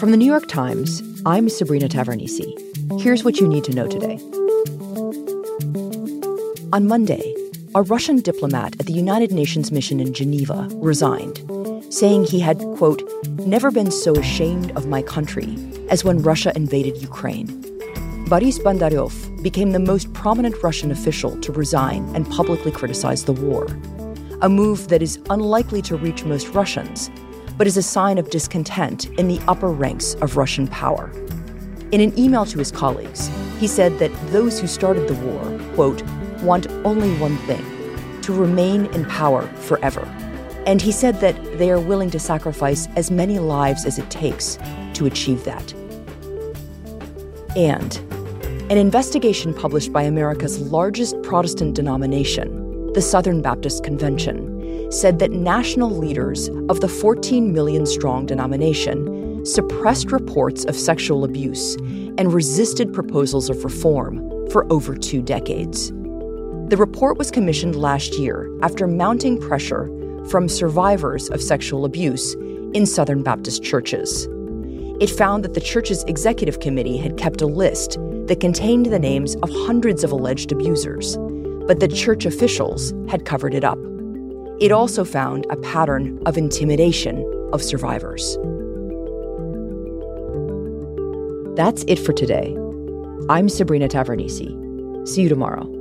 From the New York Times, I'm Sabrina Tavernise. Here's what you need to know today. On Monday, a Russian diplomat at the United Nations mission in Geneva resigned, saying he had, quote, never been so ashamed of my country as when Russia invaded Ukraine. Boris Bondarev became the most prominent Russian official to resign and publicly criticize the war, a move that is unlikely to reach most Russians, but is a sign of discontent in the upper ranks of Russian power. In an email to his colleagues, he said that those who started the war, quote, want only one thing to remain in power forever. And he said that they are willing to sacrifice as many lives as it takes to achieve that. And an investigation published by America's largest Protestant denomination, the Southern Baptist Convention, said that national leaders of the 14 million strong denomination suppressed reports of sexual abuse and resisted proposals of reform for over two decades. The report was commissioned last year after mounting pressure from survivors of sexual abuse in Southern Baptist churches. It found that the church's executive committee had kept a list that contained the names of hundreds of alleged abusers, but that church officials had covered it up. It also found a pattern of intimidation of survivors. That's it for today. I'm Sabrina Tavernise. See you tomorrow.